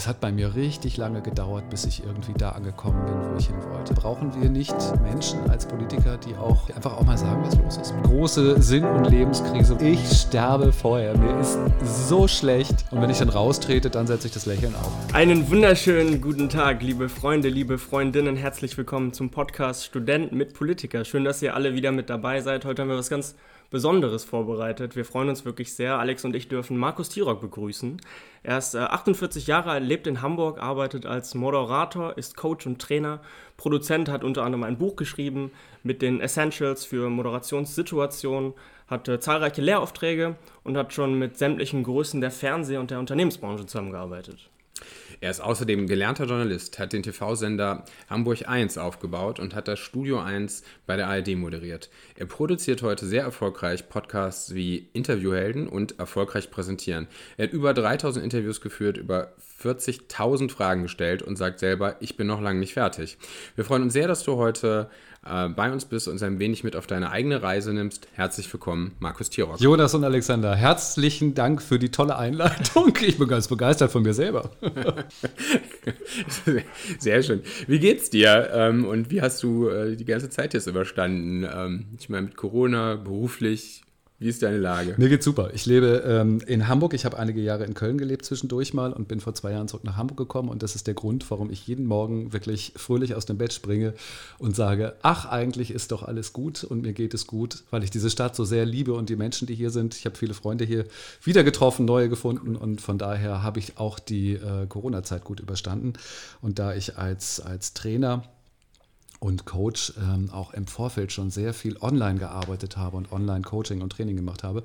Es hat bei mir richtig lange gedauert, bis ich irgendwie da angekommen bin, wo ich hin wollte. Brauchen wir nicht Menschen als Politiker, die auch einfach auch mal sagen, was los ist? Große Sinn- und Lebenskrise. Ich sterbe vorher. Mir ist so schlecht. Und wenn ich dann raustrete, dann setze ich das Lächeln auf. Einen wunderschönen guten Tag, liebe Freunde, liebe Freundinnen. Herzlich willkommen zum Podcast Studenten mit Politiker. Schön, dass ihr alle wieder mit dabei seid. Heute haben wir was ganz Besonderes vorbereitet. Wir freuen uns wirklich sehr. Alex und ich dürfen Markus Tirock begrüßen. Er ist äh, 48 Jahre alt, lebt in Hamburg, arbeitet als Moderator, ist Coach und Trainer. Produzent hat unter anderem ein Buch geschrieben mit den Essentials für Moderationssituationen, hat äh, zahlreiche Lehraufträge und hat schon mit sämtlichen Größen der Fernseh- und der Unternehmensbranche zusammengearbeitet. Er ist außerdem gelernter Journalist, hat den TV-Sender Hamburg 1 aufgebaut und hat das Studio 1 bei der ARD moderiert. Er produziert heute sehr erfolgreich Podcasts wie Interviewhelden und Erfolgreich präsentieren. Er hat über 3000 Interviews geführt, über 40.000 Fragen gestellt und sagt selber, ich bin noch lange nicht fertig. Wir freuen uns sehr, dass du heute äh, bei uns bist und ein wenig mit auf deine eigene Reise nimmst. Herzlich willkommen, Markus Tirock. Jonas und Alexander, herzlichen Dank für die tolle Einleitung. Ich bin ganz begeistert von mir selber. Sehr schön. Wie geht's dir? Ähm, und wie hast du äh, die ganze Zeit jetzt überstanden? Ähm, ich meine, mit Corona, beruflich, wie ist deine Lage? Mir geht's super. Ich lebe ähm, in Hamburg. Ich habe einige Jahre in Köln gelebt zwischendurch mal und bin vor zwei Jahren zurück nach Hamburg gekommen. Und das ist der Grund, warum ich jeden Morgen wirklich fröhlich aus dem Bett springe und sage, ach, eigentlich ist doch alles gut und mir geht es gut, weil ich diese Stadt so sehr liebe und die Menschen, die hier sind. Ich habe viele Freunde hier wieder getroffen, neue gefunden und von daher habe ich auch die äh, Corona-Zeit gut überstanden. Und da ich als, als Trainer und Coach ähm, auch im Vorfeld schon sehr viel online gearbeitet habe und Online-Coaching und Training gemacht habe,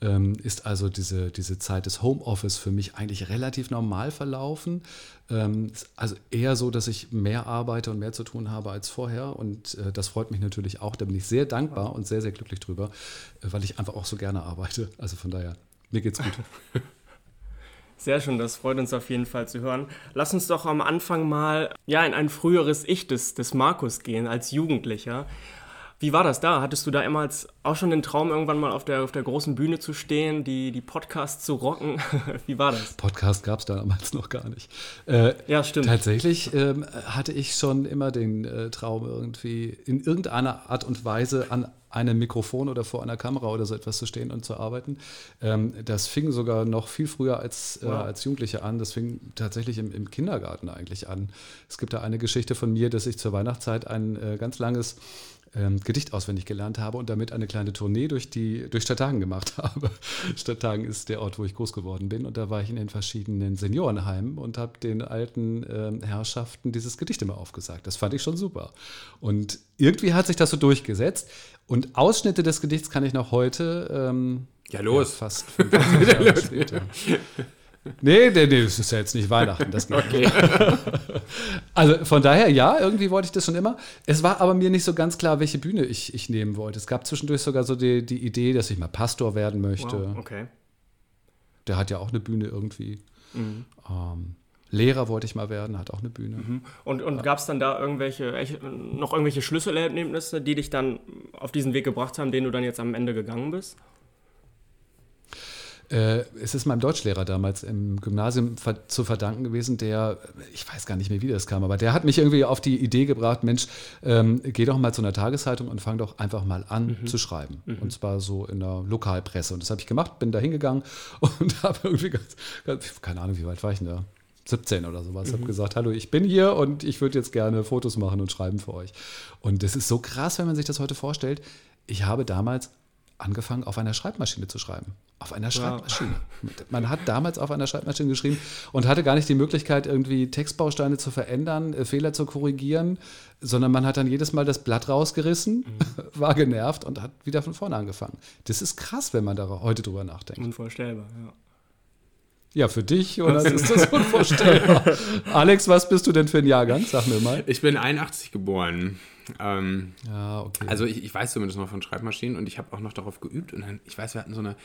ähm, ist also diese, diese Zeit des Homeoffice für mich eigentlich relativ normal verlaufen. Ähm, also eher so, dass ich mehr arbeite und mehr zu tun habe als vorher und äh, das freut mich natürlich auch. Da bin ich sehr dankbar und sehr, sehr glücklich drüber, äh, weil ich einfach auch so gerne arbeite. Also von daher, mir geht's gut. Sehr schön, das freut uns auf jeden Fall zu hören. Lass uns doch am Anfang mal ja, in ein früheres Ich des, des Markus gehen, als Jugendlicher. Wie war das da? Hattest du da immer auch schon den Traum, irgendwann mal auf der, auf der großen Bühne zu stehen, die, die Podcasts zu rocken? Wie war das? Podcast gab es damals noch gar nicht. Äh, ja, stimmt. Tatsächlich ähm, hatte ich schon immer den äh, Traum, irgendwie in irgendeiner Art und Weise an einem Mikrofon oder vor einer Kamera oder so etwas zu stehen und zu arbeiten. Ähm, das fing sogar noch viel früher als, äh, als Jugendliche an. Das fing tatsächlich im, im, Kindergarten eigentlich an. Es gibt da eine Geschichte von mir, dass ich zur Weihnachtszeit ein äh, ganz langes ähm, Gedicht auswendig gelernt habe und damit eine kleine Tournee durch, die, durch Stadthagen gemacht habe. Stadthagen ist der Ort, wo ich groß geworden bin. Und da war ich in den verschiedenen Seniorenheimen und habe den alten ähm, Herrschaften dieses Gedicht immer aufgesagt. Das fand ich schon super. Und irgendwie hat sich das so durchgesetzt. Und Ausschnitte des Gedichts kann ich noch heute. Ähm, ja, los. Ja, fast später. Nee, nee, nee, das ist ja jetzt nicht Weihnachten. Das geht okay. also von daher, ja, irgendwie wollte ich das schon immer. Es war aber mir nicht so ganz klar, welche Bühne ich, ich nehmen wollte. Es gab zwischendurch sogar so die, die Idee, dass ich mal Pastor werden möchte. Wow, okay. Der hat ja auch eine Bühne irgendwie. Mhm. Ähm, Lehrer wollte ich mal werden, hat auch eine Bühne. Mhm. Und, und gab es dann da irgendwelche, noch irgendwelche Schlüsselerlebnisse, die dich dann auf diesen Weg gebracht haben, den du dann jetzt am Ende gegangen bist? Äh, es ist meinem Deutschlehrer damals im Gymnasium zu verdanken gewesen, der, ich weiß gar nicht mehr, wie das kam, aber der hat mich irgendwie auf die Idee gebracht, Mensch, ähm, geh doch mal zu einer Tageszeitung und fang doch einfach mal an mhm. zu schreiben. Mhm. Und zwar so in der Lokalpresse. Und das habe ich gemacht, bin da hingegangen und habe irgendwie ganz, ganz, keine Ahnung, wie weit war ich denn da? 17 oder sowas. Mhm. Habe gesagt, hallo, ich bin hier und ich würde jetzt gerne Fotos machen und schreiben für euch. Und das ist so krass, wenn man sich das heute vorstellt. Ich habe damals angefangen, auf einer Schreibmaschine zu schreiben. Auf einer Schreibmaschine. Ja. Man hat damals auf einer Schreibmaschine geschrieben und hatte gar nicht die Möglichkeit, irgendwie Textbausteine zu verändern, äh, Fehler zu korrigieren, sondern man hat dann jedes Mal das Blatt rausgerissen, mhm. war genervt und hat wieder von vorne angefangen. Das ist krass, wenn man da heute drüber nachdenkt. Unvorstellbar, ja. Ja, für dich, oder ist das unvorstellbar? Alex, was bist du denn für ein Jahrgang? Sag mir mal. Ich bin 81 geboren. Ähm, ja, okay. Also ich, ich, weiß zumindest noch von Schreibmaschinen und ich habe auch noch darauf geübt. Und dann, ich weiß, wir hatten so eine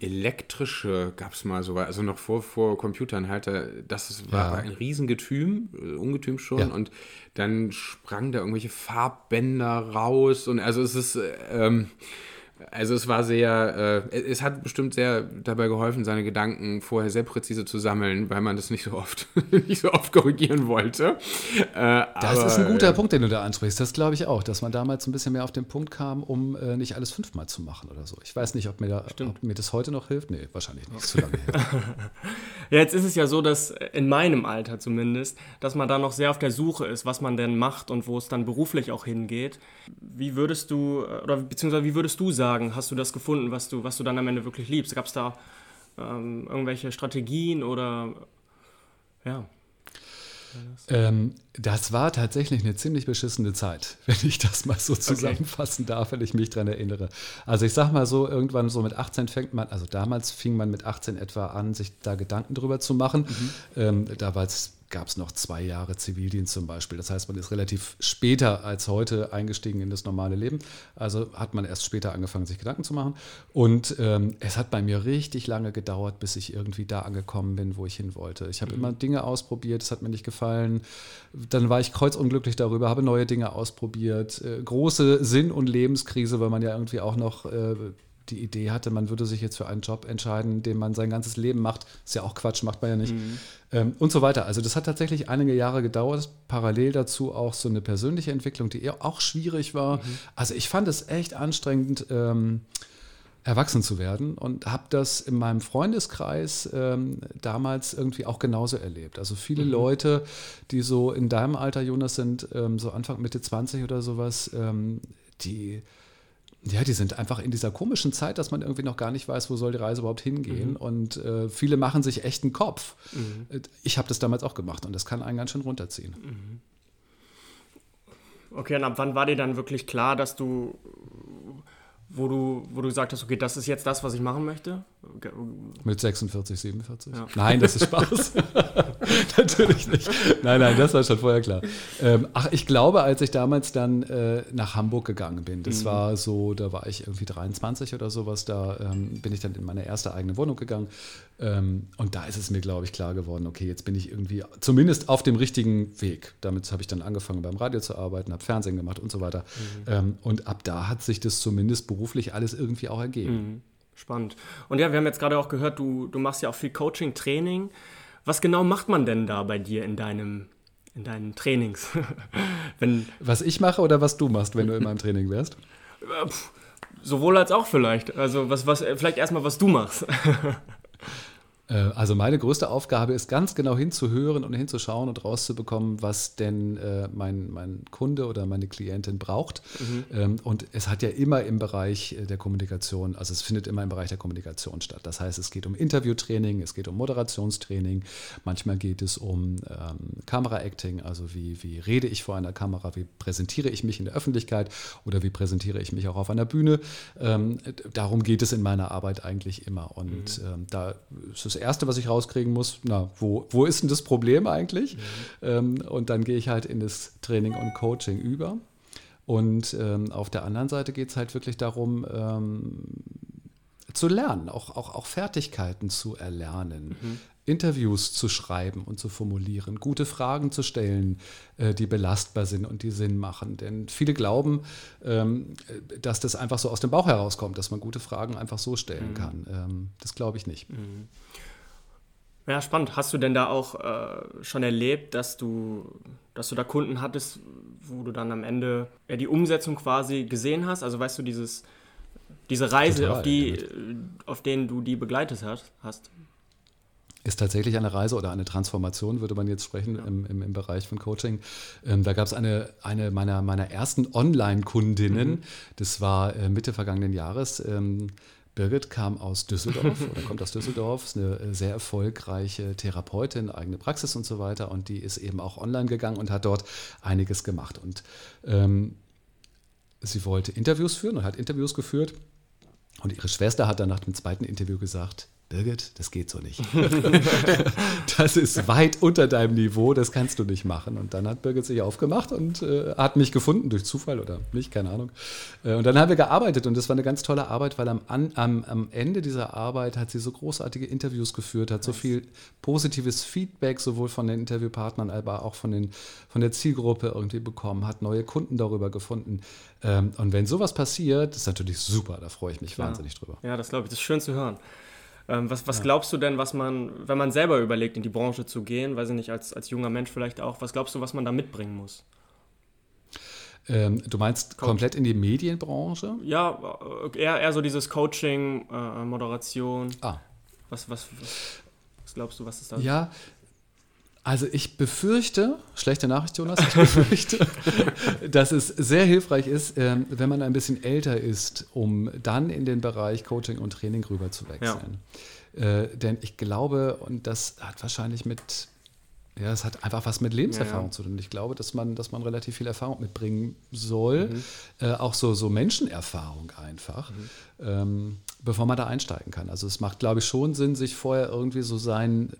elektrische, gab es mal so, also noch vor, vor Computern halt, das war, ja. ein Riesengetüm, äh, Ungetüm schon. Ja. Und dann sprangen da irgendwelche Farbbänder raus. Und also es ist... Ähm, Also es war sehr, äh, es hat bestimmt sehr dabei geholfen, seine Gedanken vorher sehr präzise zu sammeln, weil man das nicht so oft, nicht so oft korrigieren wollte. Äh, das aber, ist ein guter äh, Punkt, den du da ansprichst. Das glaube ich auch, dass man damals ein bisschen mehr auf den Punkt kam, um äh, nicht alles fünfmal zu machen oder so. Ich weiß nicht, ob mir, da, ob mir das heute noch hilft. Nee, wahrscheinlich nicht. Zu lange her. ja, jetzt ist es ja so, dass in meinem Alter zumindest, dass man da noch sehr auf der Suche ist, was man denn macht und wo es dann beruflich auch hingeht. Wie würdest du, äh, oder beziehungsweise wie würdest du sagen, hast du das gefunden, was du, was du dann am Ende wirklich liebst? Gab es da ähm, irgendwelche Strategien oder ja? Ähm, das war tatsächlich eine ziemlich beschissene Zeit, wenn ich das mal so zusammenfassen okay. darf, wenn ich mich daran erinnere. Also ich sag mal so, irgendwann so mit 18 fängt man, also damals fing man mit 18 etwa an, sich da Gedanken drüber zu machen. Mhm. Ähm, da war es gab es noch zwei Jahre Zivildienst zum Beispiel. Das heißt, man ist relativ später als heute eingestiegen in das normale Leben. Also hat man erst später angefangen, sich Gedanken zu machen. Und ähm, es hat bei mir richtig lange gedauert, bis ich irgendwie da angekommen bin, wo ich hin wollte. Ich habe mhm. immer Dinge ausprobiert, es hat mir nicht gefallen. Dann war ich kreuzunglücklich darüber, habe neue Dinge ausprobiert. Äh, große Sinn- und Lebenskrise, weil man ja irgendwie auch noch äh, die Idee hatte, man würde sich jetzt für einen Job entscheiden, den man sein ganzes Leben macht. Ist ja auch Quatsch, macht man ja nicht. Mhm. Ähm, und so weiter. Also das hat tatsächlich einige Jahre gedauert. Parallel dazu auch so eine persönliche Entwicklung, die auch schwierig war. Mhm. Also ich fand es echt anstrengend. Ähm, erwachsen zu werden und habe das in meinem Freundeskreis ähm, damals irgendwie auch genauso erlebt. Also viele mhm. Leute, die so in deinem Alter, Jonas, sind, ähm, so Anfang, Mitte 20 oder sowas, ähm, die ja, die sind einfach in dieser komischen Zeit, dass man irgendwie noch gar nicht weiß, wo soll die Reise überhaupt hingehen. Mhm. Und äh, viele machen sich echt einen Kopf. Mhm. Äh, ich habe das damals auch gemacht und das kann einen ganz schön runterziehen. Mhm. Okay, und ab wann war dir dann wirklich klar, dass du wo du, wo du gesagt hast, okay, das ist jetzt das, was ich machen möchte? Mit 46, 47? Ja. Nein, das ist Spaß. Natürlich nicht. Nein, nein, das war schon vorher klar. Ähm, ach, ich glaube, als ich damals dann äh, nach Hamburg gegangen bin, das mhm. war so, da war ich irgendwie 23 oder sowas, da ähm, bin ich dann in meine erste eigene Wohnung gegangen. Ähm, und da ist es mir, glaube ich, klar geworden, okay, jetzt bin ich irgendwie zumindest auf dem richtigen Weg. Damit habe ich dann angefangen, beim Radio zu arbeiten, habe Fernsehen gemacht und so weiter. Mhm. Ähm, und ab da hat sich das zumindest beruflich alles irgendwie auch ergeben. Mhm. Spannend. Und ja, wir haben jetzt gerade auch gehört, du, du machst ja auch viel Coaching, Training. Was genau macht man denn da bei dir in deinem in deinen Trainings? wenn, was ich mache oder was du machst, wenn du in meinem Training wärst? Äh, sowohl als auch vielleicht. Also was, was, vielleicht erstmal, was du machst. Äh, also meine größte Aufgabe ist ganz genau hinzuhören und hinzuschauen und rauszubekommen, was denn äh, mein, mein Kunde oder meine Klientin braucht. Mhm. Ähm, und es hat ja immer im Bereich äh, der Kommunikation, also es findet immer im Bereich der Kommunikation statt. Das heißt, es geht um Interviewtraining, es geht um Moderationstraining, manchmal geht es um ähm, Kameraacting, also wie, wie rede ich vor einer Kamera, wie präsentiere ich mich in der Öffentlichkeit oder wie präsentiere ich mich auch auf einer Bühne. Ähm, darum geht es in meiner Arbeit eigentlich immer. Und mhm. ähm, da ist es das Erste, was ich rauskriegen muss, na, wo, wo ist denn das Problem eigentlich? Mhm. Ähm, und dann gehe ich halt in das Training und Coaching über. Und ähm, auf der anderen Seite geht es halt wirklich darum, ähm, zu lernen, auch, auch, auch Fertigkeiten zu erlernen, mhm. Interviews zu schreiben und zu formulieren, gute Fragen zu stellen, äh, die belastbar sind und die Sinn machen. Denn viele glauben, ähm, dass das einfach so aus dem Bauch herauskommt, dass man gute Fragen einfach so stellen mhm. kann. Ähm, das glaube ich nicht. Mhm. Ja, spannend. Hast du denn da auch äh, schon erlebt, dass du, dass du da Kunden hattest, wo du dann am Ende ja, die Umsetzung quasi gesehen hast? Also weißt du, dieses, diese Reise, Total, auf, die, ja. auf denen du die begleitet hast, hast? Ist tatsächlich eine Reise oder eine Transformation, würde man jetzt sprechen, ja. im, im, im, Bereich von Coaching. Ähm, da gab es eine, eine meiner, meiner ersten Online-Kundinnen, mhm. das war äh, Mitte vergangenen Jahres. Ähm, Birgit kam aus Düsseldorf oder kommt aus Düsseldorf, ist eine äh, sehr erfolgreiche Therapeutin, eigene Praxis und so weiter. Und die ist eben auch online gegangen und hat dort einiges gemacht. Und ähm, sie wollte Interviews führen und hat Interviews geführt. Und ihre Schwester hat dann nach dem zweiten Interview gesagt, Birgit, das geht so nicht. das ist weit unter deinem Niveau, das kannst du nicht machen. Und dann hat Birgit sich aufgemacht und äh, hat mich gefunden, durch Zufall oder nicht, keine Ahnung. Äh, und dann haben wir gearbeitet und das war eine ganz tolle Arbeit, weil am, am, am Ende dieser Arbeit hat sie so großartige Interviews geführt, hat so viel positives Feedback sowohl von den Interviewpartnern, aber auch von, den, von der Zielgruppe irgendwie bekommen, hat neue Kunden darüber gefunden. Ähm, und wenn sowas passiert, ist natürlich super, da freue ich mich ja. wahnsinnig drüber. Ja, das glaube ich, das ist schön zu hören. Ähm, was, was ja. glaubst du denn, was man, wenn man selber überlegt, in die Branche zu gehen, weiß ich nicht, als, als junger Mensch vielleicht auch, was glaubst du, was man da mitbringen muss? Ähm, du meinst Coach. komplett in die Medienbranche? Ja, äh, eher, eher so dieses Coaching, äh, Moderation. Ah. Was, was, was, was glaubst du, was ist da? Ja, also ich befürchte, schlechte Nachricht, Jonas, ich befürchte, dass es sehr hilfreich ist, ähm, wenn man ein bisschen älter ist, um dann in den Bereich Coaching und Training rüber zu wechseln. Ja. Äh, denn ich glaube, und das hat wahrscheinlich mit, ja, es hat einfach was mit Lebenserfahrung ja, ja. zu tun. Ich glaube, dass man, dass man relativ viel Erfahrung mitbringen soll, mhm. äh, auch so, so Menschenerfahrung einfach. Mhm. Ähm, bevor man da einsteigen kann. Also es macht, glaube ich, schon Sinn, sich vorher irgendwie so sein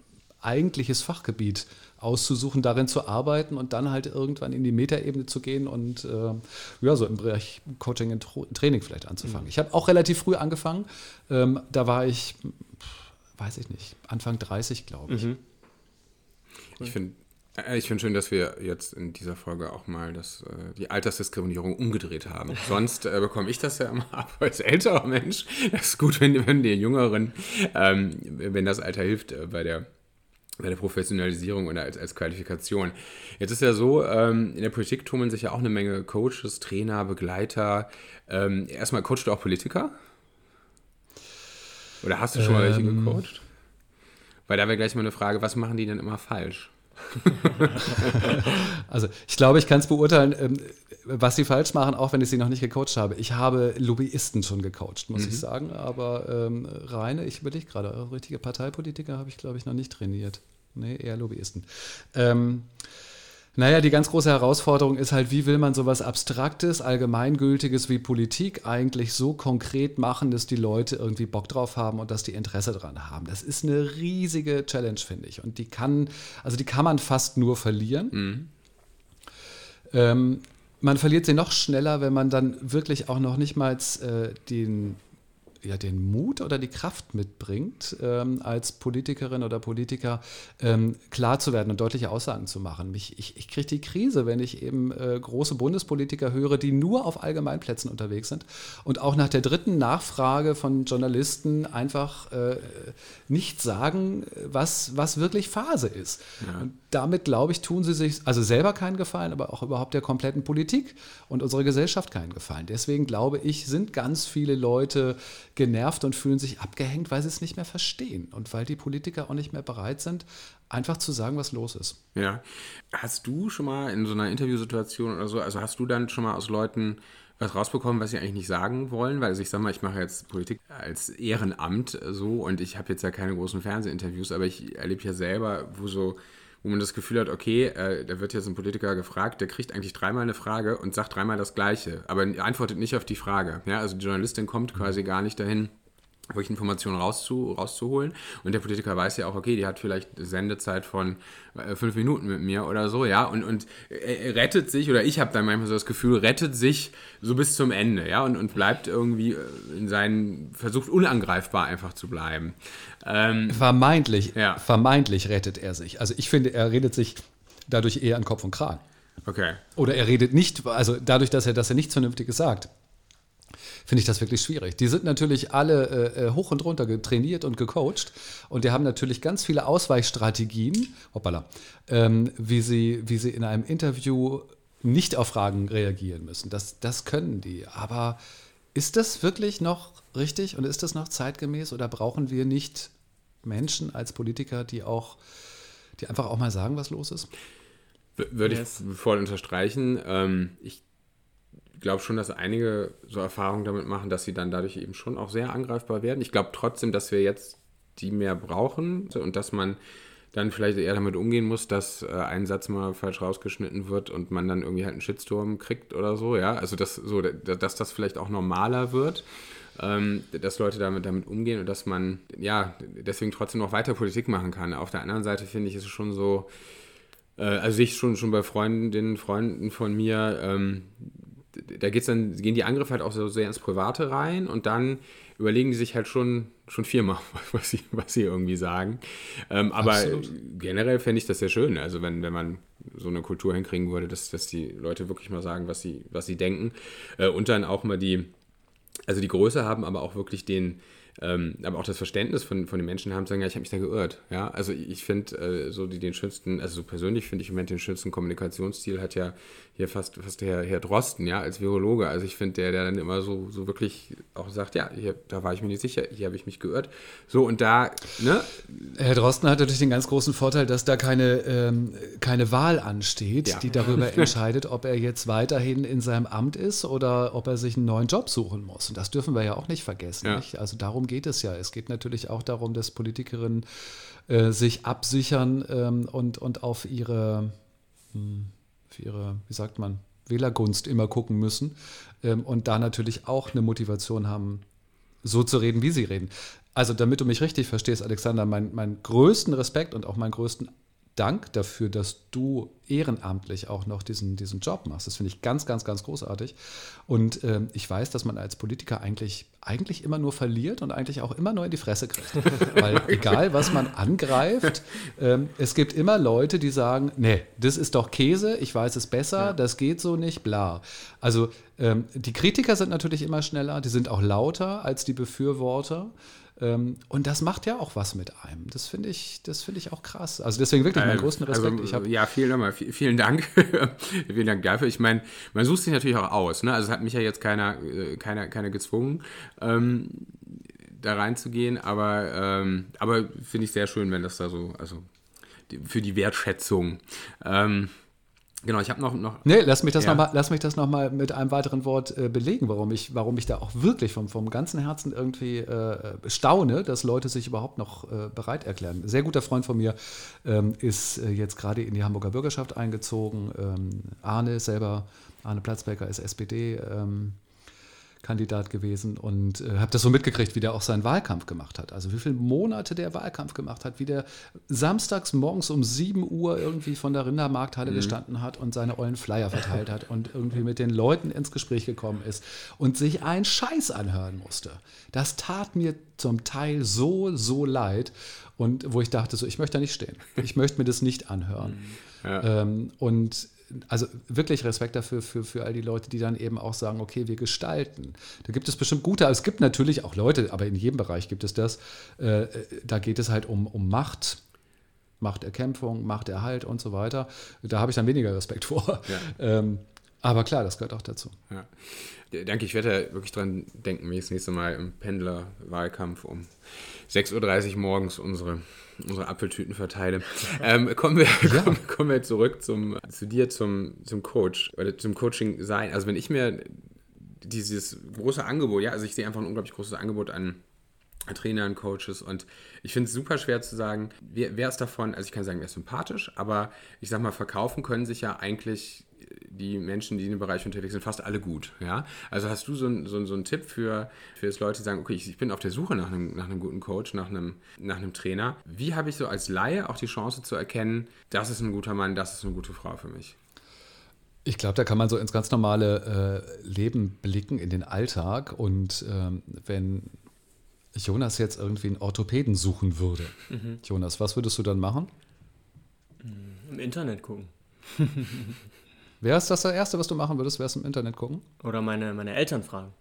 eigentliches Fachgebiet auszusuchen, darin zu arbeiten und dann halt irgendwann in die Metaebene zu gehen und äh, ja, so im Bereich Coaching und Training vielleicht anzufangen. Mhm. Ich habe auch relativ früh angefangen. Ähm, da war ich, weiß ich nicht, Anfang 30, glaube ich. Mhm. Ich finde äh, ich finde schön, dass wir jetzt in dieser Folge auch mal das, äh, die Altersdiskriminierung umgedreht haben. Sonst äh, bekomme ich das ja immer ab als älterer Mensch. Das ist gut, wenn, wenn die Jüngeren, ähm, wenn das Alter hilft äh, bei der bei der Professionalisierung oder als, als Qualifikation. Jetzt ist ja so, ähm, in der Politik tummeln sich ja auch eine Menge Coaches, Trainer, Begleiter. Ähm, erstmal coachst du auch Politiker? Oder hast du schon ähm, mal welche ähm. gecoacht? Weil da wäre gleich mal eine Frage, was machen die denn immer falsch? also ich glaube, ich kann es beurteilen, ähm, was sie falsch machen, auch wenn ich sie noch nicht gecoacht habe. Ich habe Lobbyisten schon gecoacht, muss mhm. ich sagen, aber ähm, reine, ich überlege gerade, richtige Parteipolitiker habe ich, glaube ich, noch nicht trainiert. Nee, eher Lobbyisten. Ähm, naja, die ganz große Herausforderung ist halt, wie will man sowas Abstraktes, Allgemeingültiges wie Politik eigentlich so konkret machen, dass die Leute irgendwie Bock drauf haben und dass die Interesse dran haben. Das ist eine riesige Challenge, finde ich. Und die kann, also die kann man fast nur verlieren. Mhm. Ähm, man verliert sie noch schneller, wenn man dann wirklich auch noch nicht mal äh, den ja, den Mut oder die Kraft mitbringt, ähm, als Politikerin oder Politiker ähm, klar zu werden und deutliche Aussagen zu machen. Mich, ich ich kriege die Krise, wenn ich eben äh, große Bundespolitiker höre, die nur auf Allgemeinplätzen unterwegs sind und auch nach der dritten Nachfrage von Journalisten einfach äh, nicht sagen, was, was wirklich Phase ist. Ja. Und damit, glaube ich, tun sie sich also selber keinen Gefallen, aber auch überhaupt der kompletten Politik und unserer Gesellschaft keinen Gefallen. Deswegen glaube ich, sind ganz viele Leute genervt und fühlen sich abgehängt, weil sie es nicht mehr verstehen und weil die Politiker auch nicht mehr bereit sind, einfach zu sagen, was los ist. Ja. Hast du schon mal in so einer Interviewsituation oder so, also hast du dann schon mal aus Leuten was rausbekommen, was sie eigentlich nicht sagen wollen, weil also ich sag mal, ich mache jetzt Politik als Ehrenamt so und ich habe jetzt ja keine großen Fernsehinterviews, aber ich erlebe ja selber, wo so wo man das Gefühl hat, okay, äh, da wird jetzt ein Politiker gefragt, der kriegt eigentlich dreimal eine Frage und sagt dreimal das Gleiche, aber antwortet nicht auf die Frage. Ja, also die Journalistin kommt quasi gar nicht dahin, wirklich Informationen rauszu, rauszuholen. Und der Politiker weiß ja auch, okay, die hat vielleicht Sendezeit von äh, fünf Minuten mit mir oder so, ja, und, und äh, rettet sich, oder ich habe dann manchmal so das Gefühl, rettet sich so bis zum Ende, ja, und, und bleibt irgendwie äh, in seinen, versucht unangreifbar einfach zu bleiben. Ähm, vermeintlich, ja. vermeintlich rettet er sich. Also ich finde, er redet sich dadurch eher an Kopf und Kragen. Okay. Oder er redet nicht, also dadurch, dass er, dass er nichts Vernünftiges sagt finde ich das wirklich schwierig. Die sind natürlich alle äh, äh, hoch und runter getrainiert und gecoacht und die haben natürlich ganz viele Ausweichstrategien, hoppala, ähm, wie, sie, wie sie in einem Interview nicht auf Fragen reagieren müssen. Das, das können die. Aber ist das wirklich noch richtig und ist das noch zeitgemäß oder brauchen wir nicht Menschen als Politiker, die auch, die einfach auch mal sagen, was los ist? Würde yes. ich voll unterstreichen. Ähm, ich glaube schon, dass einige so Erfahrungen damit machen, dass sie dann dadurch eben schon auch sehr angreifbar werden. Ich glaube trotzdem, dass wir jetzt die mehr brauchen und dass man dann vielleicht eher damit umgehen muss, dass äh, ein Satz mal falsch rausgeschnitten wird und man dann irgendwie halt einen Shitstorm kriegt oder so, ja. Also dass so, dass das vielleicht auch normaler wird. ähm, dass Leute damit, damit umgehen und dass man ja deswegen trotzdem noch weiter Politik machen kann. Auf der anderen Seite finde ich es schon so, äh, also ich schon, schon bei Freundinnen, Freunden von mir, ähm, da geht's dann, gehen die Angriffe halt auch so sehr ins Private rein und dann überlegen die sich halt schon, schon viermal, was sie, was sie irgendwie sagen. Ähm, aber Absolut. generell fände ich das sehr schön. Also wenn, wenn man so eine Kultur hinkriegen würde, dass, dass die Leute wirklich mal sagen, was sie, was sie denken. Äh, und dann auch mal die, also die Größe haben, aber auch wirklich den, ähm, aber auch das Verständnis von, von den Menschen haben, sagen, ja, ich habe mich da geirrt. Ja, also ich finde äh, so die, den schönsten, also so persönlich finde ich im Moment den schönsten Kommunikationsstil hat ja hier fast, fast der Herr Drosten, ja, als Virologe. Also ich finde, der, der dann immer so, so wirklich auch sagt, ja, hier, da war ich mir nicht sicher, hier habe ich mich geirrt. So, und da, ne? Herr Drosten hat natürlich den ganz großen Vorteil, dass da keine, ähm, keine Wahl ansteht, ja. die darüber entscheidet, ob er jetzt weiterhin in seinem Amt ist oder ob er sich einen neuen Job suchen muss. Und das dürfen wir ja auch nicht vergessen. Ja. Nicht? Also darum geht es ja. Es geht natürlich auch darum, dass Politikerinnen äh, sich absichern ähm, und, und auf ihre hm, für ihre, wie sagt man, Wählergunst immer gucken müssen ähm, und da natürlich auch eine Motivation haben, so zu reden, wie sie reden. Also damit du mich richtig verstehst, Alexander, mein, meinen größten Respekt und auch meinen größten Dank dafür, dass du ehrenamtlich auch noch diesen, diesen Job machst. Das finde ich ganz, ganz, ganz großartig. Und äh, ich weiß, dass man als Politiker eigentlich, eigentlich immer nur verliert und eigentlich auch immer nur in die Fresse kriegt. Weil egal, was man angreift, äh, es gibt immer Leute, die sagen, nee, das ist doch Käse, ich weiß es besser, ja. das geht so nicht, bla. Also ähm, die Kritiker sind natürlich immer schneller, die sind auch lauter als die Befürworter. Ähm, und das macht ja auch was mit einem. Das finde ich, das ich auch krass. Also deswegen wirklich meinen äh, größten Respekt. Also, ja, vielen, nochmal, vielen Dank. vielen Dank dafür. Ich meine, man sucht sich natürlich auch aus. Ne? Also es hat mich ja jetzt keiner, äh, keiner, keiner gezwungen. Ähm, da reinzugehen, aber, ähm, aber finde ich sehr schön, wenn das da so, also die, für die Wertschätzung. Ähm, Genau, ich habe noch, noch. Nee, lass mich das ja. nochmal noch, mit einem weiteren Wort äh, belegen, warum ich, warum ich da auch wirklich vom, vom ganzen Herzen irgendwie äh, staune, dass Leute sich überhaupt noch äh, bereit erklären. Ein sehr guter Freund von mir ähm, ist äh, jetzt gerade in die Hamburger Bürgerschaft eingezogen. Ähm, Arne selber, Arne Platzbecker ist SPD. Ähm, Kandidat gewesen und äh, habe das so mitgekriegt, wie der auch seinen Wahlkampf gemacht hat. Also wie viele Monate der Wahlkampf gemacht hat, wie der samstags morgens um 7 Uhr irgendwie von der Rindermarkthalle mhm. gestanden hat und seine ollen Flyer verteilt hat und irgendwie mit den Leuten ins Gespräch gekommen ist und sich einen Scheiß anhören musste. Das tat mir zum Teil so, so leid und wo ich dachte, so, ich möchte da nicht stehen. Ich möchte mir das nicht anhören. Ja. Ähm, und also wirklich Respekt dafür für, für all die Leute, die dann eben auch sagen, okay, wir gestalten. Da gibt es bestimmt gute, aber es gibt natürlich auch Leute, aber in jedem Bereich gibt es das. Äh, da geht es halt um, um Macht, Machterkämpfung, Machterhalt und so weiter. Da habe ich dann weniger Respekt vor. Ja. Ähm, aber klar, das gehört auch dazu. Ja. Danke, ich werde wirklich dran denken, wenn ich das nächste Mal im Pendlerwahlkampf um 6.30 Uhr morgens unsere unsere Apfeltüten verteile. Ähm, kommen, wir, ja. kommen, kommen, wir zurück zum, zu dir, zum, zum Coach oder zum Coaching sein. Also wenn ich mir dieses große Angebot, ja, also ich sehe einfach ein unglaublich großes Angebot an Trainern, Coaches und ich finde es super schwer zu sagen, wer, wer ist davon, also ich kann sagen, wer ist sympathisch, aber ich sag mal, verkaufen können sich ja eigentlich die Menschen, die in dem Bereich unterwegs sind, fast alle gut. Ja? Also hast du so, ein, so, so einen Tipp für, für das Leute, die sagen, okay, ich, ich bin auf der Suche nach einem, nach einem guten Coach, nach einem, nach einem Trainer. Wie habe ich so als Laie auch die Chance zu erkennen, das ist ein guter Mann, das ist eine gute Frau für mich? Ich glaube, da kann man so ins ganz normale äh, Leben blicken, in den Alltag. Und ähm, wenn Jonas jetzt irgendwie einen Orthopäden suchen würde, mhm. Jonas, was würdest du dann machen? Im Internet gucken. Wäre es das, das Erste, was du machen würdest, wäre es im Internet gucken? Oder meine, meine Eltern fragen.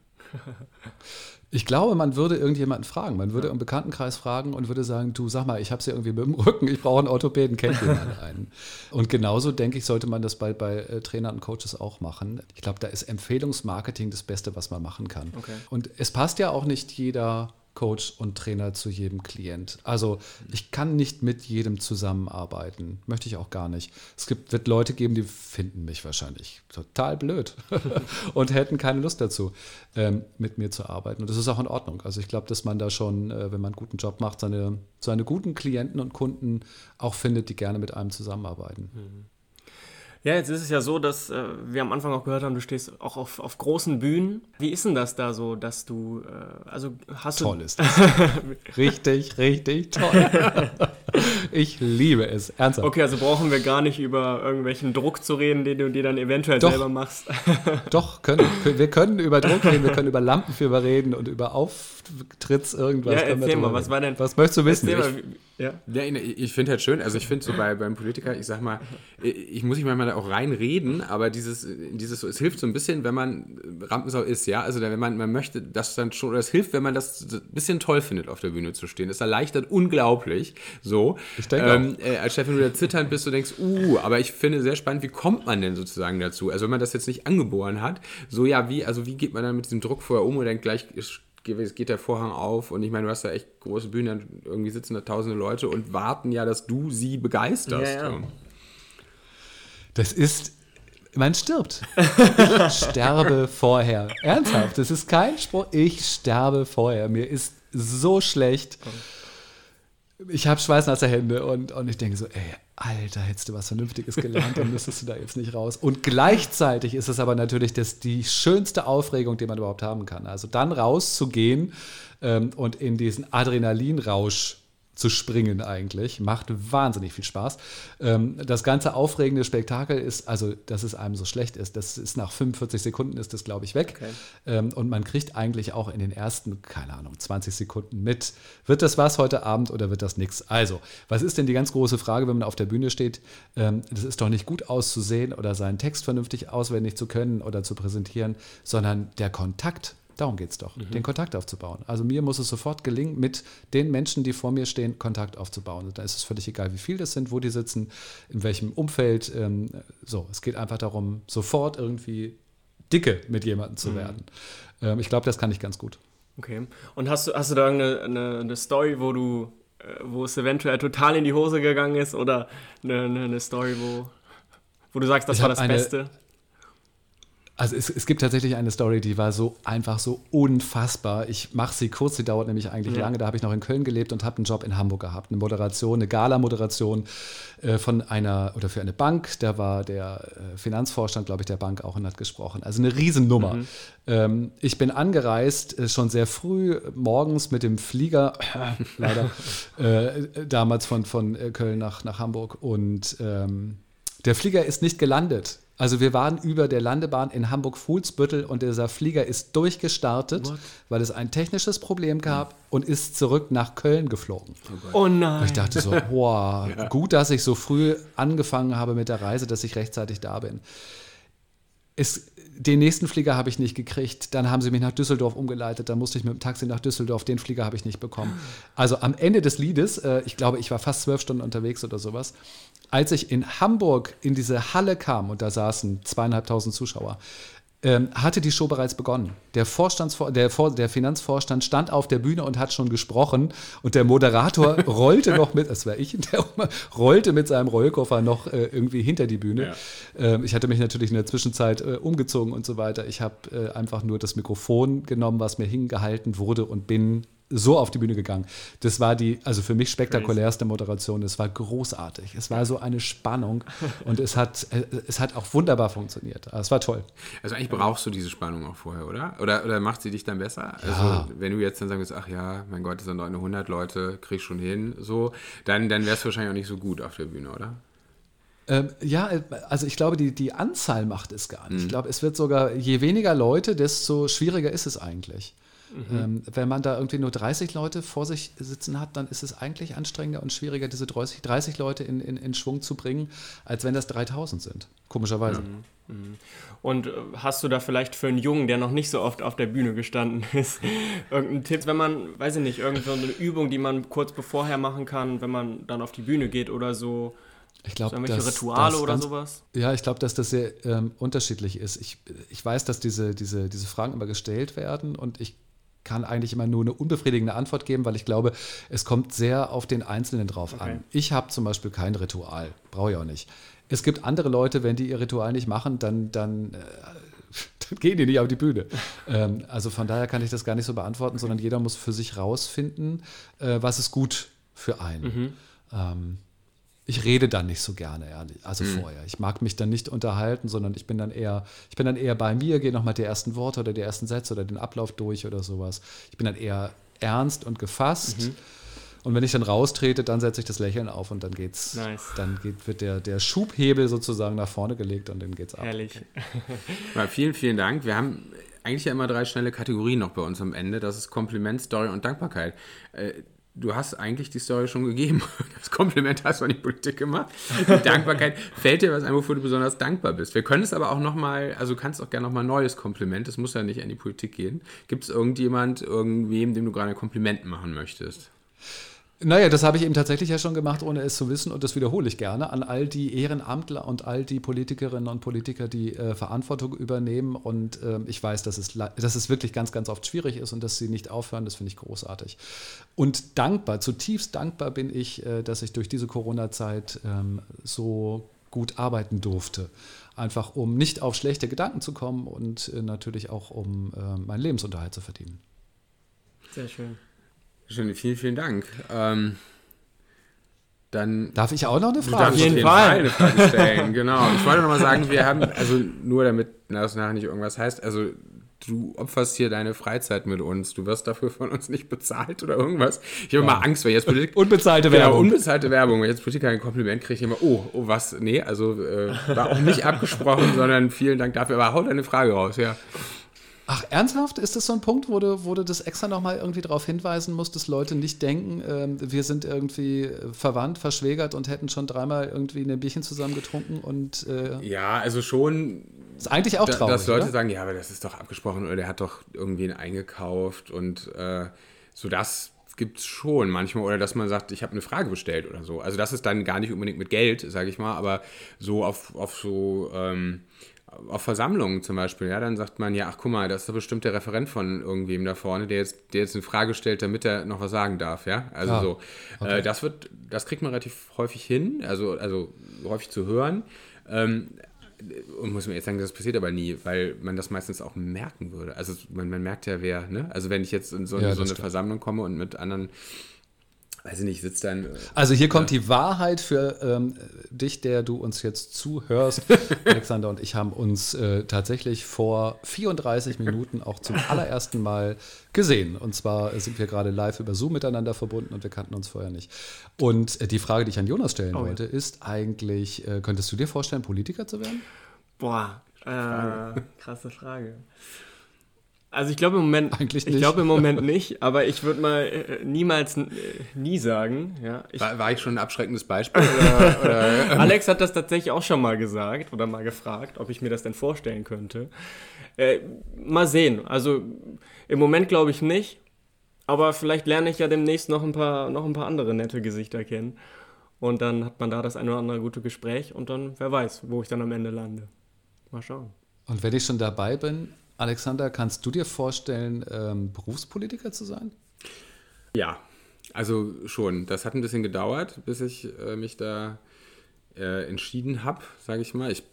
ich glaube, man würde irgendjemanden fragen. Man würde ja. im Bekanntenkreis fragen und würde sagen, du sag mal, ich habe es ja irgendwie mit dem Rücken, ich brauche einen Orthopäden, kennt jemand einen? Und genauso, denke ich, sollte man das bei, bei äh, Trainern und Coaches auch machen. Ich glaube, da ist Empfehlungsmarketing das Beste, was man machen kann. Okay. Und es passt ja auch nicht jeder Coach und Trainer zu jedem Klient. Also ich kann nicht mit jedem zusammenarbeiten, möchte ich auch gar nicht. Es gibt, wird Leute geben, die finden mich wahrscheinlich total blöd und hätten keine Lust dazu, ähm, mit mir zu arbeiten. Und das ist auch in Ordnung. Also ich glaube, dass man da schon, äh, wenn man einen guten Job macht, seine, seine guten Klienten und Kunden auch findet, die gerne mit einem zusammenarbeiten. Mhm. Ja, jetzt ist es ja so, dass äh, wir am Anfang auch gehört haben, du stehst auch auf, auf großen Bühnen. Wie ist denn das da so, dass du, äh, also hast du... Toll ist das. richtig, richtig toll. ich liebe es, ernsthaft. Okay, also brauchen wir gar nicht über irgendwelchen Druck zu reden, den du dir dann eventuell doch, selber machst. doch, können, wir können über Druck reden, wir können über Lampenfieber reden und über Auftritts irgendwas. Ja, erzähl mal, was war denn... Was möchtest du wissen? Mal, ja. ja. ich finde halt schön, also ich finde so bei, beim Politiker, ich sag mal, ich muss mich manchmal auch reinreden, aber dieses, dieses, es hilft so ein bisschen, wenn man Rampensau ist, ja, also wenn man, man möchte das dann schon, oder es hilft, wenn man das ein bisschen toll findet, auf der Bühne zu stehen. Das erleichtert unglaublich, so. Ich denke ähm, äh, Als Chef, wenn du da zitternd bist, du denkst, uh, aber ich finde sehr spannend, wie kommt man denn sozusagen dazu? Also wenn man das jetzt nicht angeboren hat, so ja, wie, also wie geht man dann mit diesem Druck vorher um und dann gleich geht der Vorhang auf und ich meine, du hast da echt große Bühnen, irgendwie sitzen da tausende Leute und warten ja, dass du sie begeisterst. Ja, ja. Das ist, man stirbt. Ich sterbe vorher. Ernsthaft, das ist kein Spruch. Ich sterbe vorher. Mir ist so schlecht. Ich habe schweißnasse Hände und, und ich denke so, ey, Alter, hättest du was Vernünftiges gelernt, dann müsstest du da jetzt nicht raus. Und gleichzeitig ist es aber natürlich das, die schönste Aufregung, die man überhaupt haben kann. Also dann rauszugehen ähm, und in diesen Adrenalinrausch zu springen eigentlich. Macht wahnsinnig viel Spaß. Ähm, das ganze aufregende Spektakel ist, also dass es einem so schlecht ist, das ist nach 45 Sekunden ist das, glaube ich, weg. Okay. Ähm, und man kriegt eigentlich auch in den ersten, keine Ahnung, 20 Sekunden mit, wird das was heute Abend oder wird das nichts? Also, was ist denn die ganz große Frage, wenn man auf der Bühne steht? Ähm, das ist doch nicht gut auszusehen oder seinen Text vernünftig auswendig zu können oder zu präsentieren, sondern der Kontakt Darum geht es doch, mhm. den Kontakt aufzubauen. Also mir muss es sofort gelingen, mit den Menschen, die vor mir stehen, Kontakt aufzubauen. Da ist es völlig egal, wie viel das sind, wo die sitzen, in welchem Umfeld. Ähm, so, es geht einfach darum, sofort irgendwie dicke mit jemandem zu mhm. werden. Ähm, ich glaube, das kann ich ganz gut. Okay. Und hast du, hast du da irgendeine eine, eine Story, wo du, äh, wo es eventuell total in die Hose gegangen ist oder eine, eine Story, wo, wo du sagst, das ich war das eine, Beste? Also es, es, gibt tatsächlich eine Story, die war so einfach so unfassbar. Ich mache sie kurz, sie dauert nämlich eigentlich ja. lange. Da habe ich noch in Köln gelebt und habe einen Job in Hamburg gehabt. Eine Moderation, eine Gala-Moderation äh, von einer oder für eine Bank. Da war der äh, Finanzvorstand, glaube ich, der Bank auch und hat gesprochen. Also eine Riesennummer. Mhm. Ähm, ich bin angereist, äh, schon sehr früh morgens mit dem Flieger, leider, damals von, von Köln nach, nach Hamburg. Und ähm, der Flieger ist nicht gelandet. Also wir waren über der Landebahn in Hamburg-Fuhlsbüttel und dieser Flieger ist durchgestartet, What? weil es ein technisches Problem gab und ist zurück nach Köln geflogen. Oh, oh nein. Und ich dachte so, boah, ja. gut, dass ich so früh angefangen habe mit der Reise, dass ich rechtzeitig da bin. Es, den nächsten Flieger habe ich nicht gekriegt. Dann haben sie mich nach Düsseldorf umgeleitet. Dann musste ich mit dem Taxi nach Düsseldorf. Den Flieger habe ich nicht bekommen. Also am Ende des Liedes, äh, ich glaube, ich war fast zwölf Stunden unterwegs oder sowas, als ich in Hamburg in diese Halle kam und da saßen zweieinhalbtausend Zuschauer, ähm, hatte die Show bereits begonnen. Der, Vorstandsvor der, Vor der Finanzvorstand stand auf der Bühne und hat schon gesprochen und der Moderator rollte noch mit, das war ich, der rollte mit seinem Rollkoffer noch äh, irgendwie hinter die Bühne. Ja. Ähm, ich hatte mich natürlich in der Zwischenzeit äh, umgezogen und so weiter. Ich habe äh, einfach nur das Mikrofon genommen, was mir hingehalten wurde und bin so auf die Bühne gegangen. Das war die, also für mich spektakulärste Moderation. Es war großartig. Es war so eine Spannung und es hat, es hat auch wunderbar funktioniert. Es war toll. Also eigentlich brauchst du diese Spannung auch vorher, oder? Oder, oder macht sie dich dann besser? Ja. Also wenn du jetzt dann sagst, ach ja, mein Gott, das sind 100 Leute, krieg ich schon hin, so, dann, dann wärst du wahrscheinlich auch nicht so gut auf der Bühne, oder? Ähm, ja, also ich glaube, die, die Anzahl macht es gar nicht. Mhm. Ich glaube, es wird sogar, je weniger Leute, desto schwieriger ist es eigentlich. Mhm. Ähm, wenn man da irgendwie nur 30 Leute vor sich sitzen hat, dann ist es eigentlich anstrengender und schwieriger, diese 30, 30 Leute in, in, in Schwung zu bringen, als wenn das 3000 sind. Komischerweise. Mhm. mhm. Und äh, hast du da vielleicht für einen Jungen, der noch nicht so oft auf der Bühne gestanden ist, irgendeinen Tipp, wenn man, weiß ich nicht, irgendeine Übung, die man kurz bevorher machen kann, wenn man dann auf die Bühne geht oder so? Ich glaube, irgendwelche dass, Rituale oder ganz, sowas? Ja, ich glaube, dass das sehr ähm, unterschiedlich ist. Ich, ich weiß, dass diese, diese, diese Fragen immer gestellt werden und ich kann eigentlich immer nur eine unbefriedigende Antwort geben, weil ich glaube, es kommt sehr auf den Einzelnen drauf okay. an. Ich habe zum Beispiel kein Ritual, brauche ich auch nicht. Es gibt andere Leute, wenn die ihr Ritual nicht machen, dann, dann, äh, dann gehen die nicht auf die Bühne. ähm, also von daher kann ich das gar nicht so beantworten, sondern jeder muss für sich rausfinden, äh, was ist gut für einen. Mhm. Ähm, ich rede dann nicht so gerne, ehrlich, also mhm. vorher. Ich mag mich dann nicht unterhalten, sondern ich bin dann eher, ich bin dann eher bei mir, gehe nochmal die ersten Worte oder die ersten Sätze oder den Ablauf durch oder sowas. Ich bin dann eher ernst und gefasst. Mhm. Und wenn ich dann raustrete, dann setze ich das Lächeln auf und dann geht's. Nice. Dann geht, wird der, der Schubhebel sozusagen nach vorne gelegt und dann geht's ab. Herrlich. Ja, vielen, vielen Dank. Wir haben eigentlich ja immer drei schnelle Kategorien noch bei uns am Ende. Das ist Kompliment, Story und Dankbarkeit. Du hast eigentlich die Story schon gegeben. Das Kompliment hast du an die Politik gemacht. Die Dankbarkeit fällt dir was ein, wofür du besonders dankbar bist. Wir können es aber auch nochmal, also du kannst auch gerne nochmal ein neues Kompliment, es muss ja nicht an die Politik gehen. Gibt es irgendjemand, irgendwem, dem du gerade ein Kompliment machen möchtest? Naja, das habe ich eben tatsächlich ja schon gemacht, ohne es zu wissen, und das wiederhole ich gerne an all die Ehrenamtler und all die Politikerinnen und Politiker, die äh, Verantwortung übernehmen. Und äh, ich weiß, dass es, dass es wirklich ganz, ganz oft schwierig ist und dass sie nicht aufhören. Das finde ich großartig. Und dankbar, zutiefst dankbar bin ich, äh, dass ich durch diese Corona-Zeit ähm, so gut arbeiten durfte. Einfach um nicht auf schlechte Gedanken zu kommen und äh, natürlich auch um äh, meinen Lebensunterhalt zu verdienen. Sehr schön. Schön, vielen, vielen Dank. Ähm, dann Darf ich auch noch eine Frage? Auf jeden Fall eine Frage stellen. genau. Ich wollte noch mal sagen, wir haben, also nur damit das nachher nicht irgendwas heißt, also du opferst hier deine Freizeit mit uns. Du wirst dafür von uns nicht bezahlt oder irgendwas. Ich habe ja. immer Angst, wenn jetzt Politik. Unbezahlte genau, Werbung. unbezahlte Werbung. Wenn jetzt Politiker ein Kompliment kriege, ich immer, oh, oh, was? Nee, also äh, war auch nicht abgesprochen, sondern vielen Dank dafür. Aber hau deine Frage raus, ja. Ach, ernsthaft? Ist das so ein Punkt, wo du, wo du das extra nochmal irgendwie darauf hinweisen musst, dass Leute nicht denken, äh, wir sind irgendwie verwandt, verschwägert und hätten schon dreimal irgendwie ein Bierchen zusammen getrunken und. Äh, ja, also schon. Ist eigentlich auch traurig. Dass Leute oder? sagen, ja, aber das ist doch abgesprochen oder der hat doch irgendwen eingekauft und äh, so das gibt es schon manchmal. Oder dass man sagt, ich habe eine Frage bestellt oder so. Also das ist dann gar nicht unbedingt mit Geld, sage ich mal, aber so auf, auf so. Ähm, auf Versammlungen zum Beispiel, ja, dann sagt man, ja, ach guck mal, das ist doch bestimmt der Referent von irgendwem da vorne, der jetzt, der jetzt eine Frage stellt, damit er noch was sagen darf, ja. Also ah, so. Okay. Äh, das wird, das kriegt man relativ häufig hin, also, also häufig zu hören. Ähm, und muss man jetzt sagen, das passiert aber nie, weil man das meistens auch merken würde. Also man, man merkt ja, wer, ne? Also wenn ich jetzt in so, ja, so eine Versammlung komme und mit anderen weiß ich nicht, sitzt dann. Äh, also hier kommt die Wahrheit für ähm, dich, der du uns jetzt zuhörst. Alexander und ich haben uns äh, tatsächlich vor 34 Minuten auch zum allerersten Mal gesehen. Und zwar sind wir gerade live über Zoom miteinander verbunden und wir kannten uns vorher nicht. Und äh, die Frage, die ich an Jonas stellen oh, wollte, ja. ist eigentlich, äh, könntest du dir vorstellen, Politiker zu werden? Boah, äh, krasse Frage. Also ich glaube im Moment eigentlich nicht. Ich glaube im Moment nicht, aber ich würde mal äh, niemals äh, nie sagen. Ja, ich, war, war, ich schon ein abschreckendes Beispiel? Oder, oder, ähm. Alex hat das tatsächlich auch schon mal gesagt oder mal gefragt, ob ich mir das denn vorstellen könnte. Äh, mal sehen. Also im Moment glaube ich nicht, aber vielleicht lerne ich ja demnächst noch ein paar noch ein paar andere nette Gesichter kennen und dann hat man da das eine oder andere gute Gespräch und dann wer weiß, wo ich dann am Ende lande. Mal schauen. Und wenn ich schon dabei bin, Alexander, kannst du dir vorstellen, ähm, Berufspolitiker zu sein? Ja, also schon. Das hat ein bisschen gedauert, bis ich äh, mich da äh, entschieden habe, sage ich mal. Ich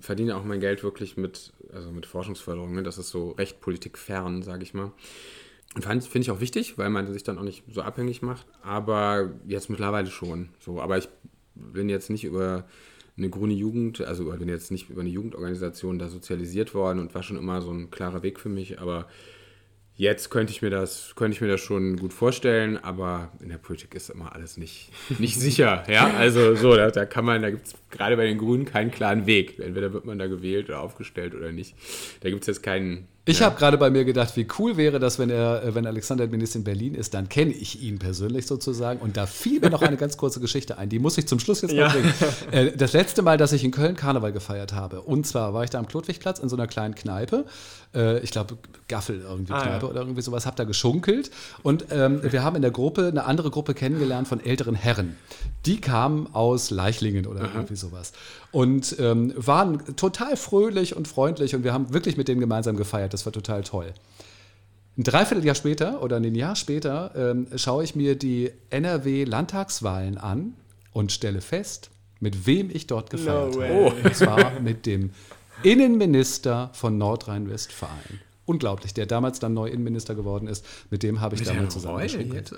verdiene auch mein Geld wirklich mit, also mit Forschungsförderung. Ne? Das ist so recht politikfern, sage ich mal. Und finde ich auch wichtig, weil man sich dann auch nicht so abhängig macht. Aber jetzt mittlerweile schon. So, aber ich bin jetzt nicht über eine grüne Jugend, also ich bin jetzt nicht über eine Jugendorganisation da sozialisiert worden und war schon immer so ein klarer Weg für mich, aber jetzt könnte ich mir das, könnte ich mir das schon gut vorstellen, aber in der Politik ist immer alles nicht, nicht sicher. Ja, also so, da, da kann man, da gibt es gerade bei den Grünen keinen klaren Weg. Entweder wird man da gewählt oder aufgestellt oder nicht. Da gibt es jetzt keinen, ich ja. habe gerade bei mir gedacht, wie cool wäre das, wenn er, äh, wenn Alexander Minister in Berlin ist, dann kenne ich ihn persönlich sozusagen. Und da fiel mir noch eine ganz kurze Geschichte ein, die muss ich zum Schluss jetzt noch ja. bringen. Äh, das letzte Mal, dass ich in Köln Karneval gefeiert habe, und zwar war ich da am Klotwigplatz in so einer kleinen Kneipe. Äh, ich glaube, Gaffel irgendwie ah, Kneipe ja. oder irgendwie sowas, hab da geschunkelt. Und ähm, wir haben in der Gruppe eine andere Gruppe kennengelernt von älteren Herren. Die kamen aus Leichlingen oder Aha. irgendwie sowas und ähm, waren total fröhlich und freundlich und wir haben wirklich mit denen gemeinsam gefeiert. Das war total toll. Ein Dreivierteljahr später oder ein Jahr später ähm, schaue ich mir die NRW-Landtagswahlen an und stelle fest, mit wem ich dort gefeiert no habe. Und zwar mit dem Innenminister von Nordrhein-Westfalen. Unglaublich, der damals dann neu Innenminister geworden ist. Mit dem habe ich mit damals zusammen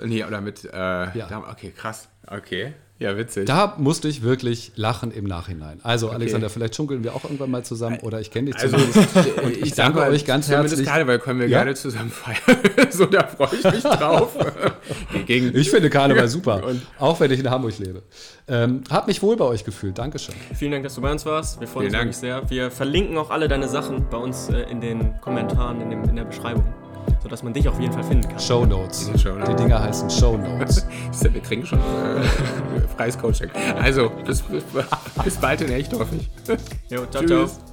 Nee, oder mit, äh, ja. okay, krass, okay. Ja, witzig. Da musste ich wirklich lachen im Nachhinein. Also, Alexander, vielleicht schunkeln wir auch irgendwann mal zusammen oder ich kenne dich Also, zumindest. und Und ich danke euch ganz herzlich. Karneval können wir Ja? gerne zusammen feiern. so, da freue ich mich drauf. Gegen, Ich finde Karneval super, Und- auch wenn ich in Hamburg lebe. Ähm, hab mich wohl bei euch gefühlt. Dankeschön. Vielen Dank, dass du bei uns warst. Wir freuen Vielen uns wirklich sehr. Wir verlinken auch alle deine Sachen bei uns äh, in den Kommentaren, in, dem, in der Beschreibung, sodass man dich auf jeden Fall finden kann. Show Notes. Die Show Notes. Die Dinger heißen Show Notes. wir kriegen schon äh, freies Coaching. Also, bis, bis, bis bald in echt, hoffe ich. Jo, ciao, Tschüss. ciao.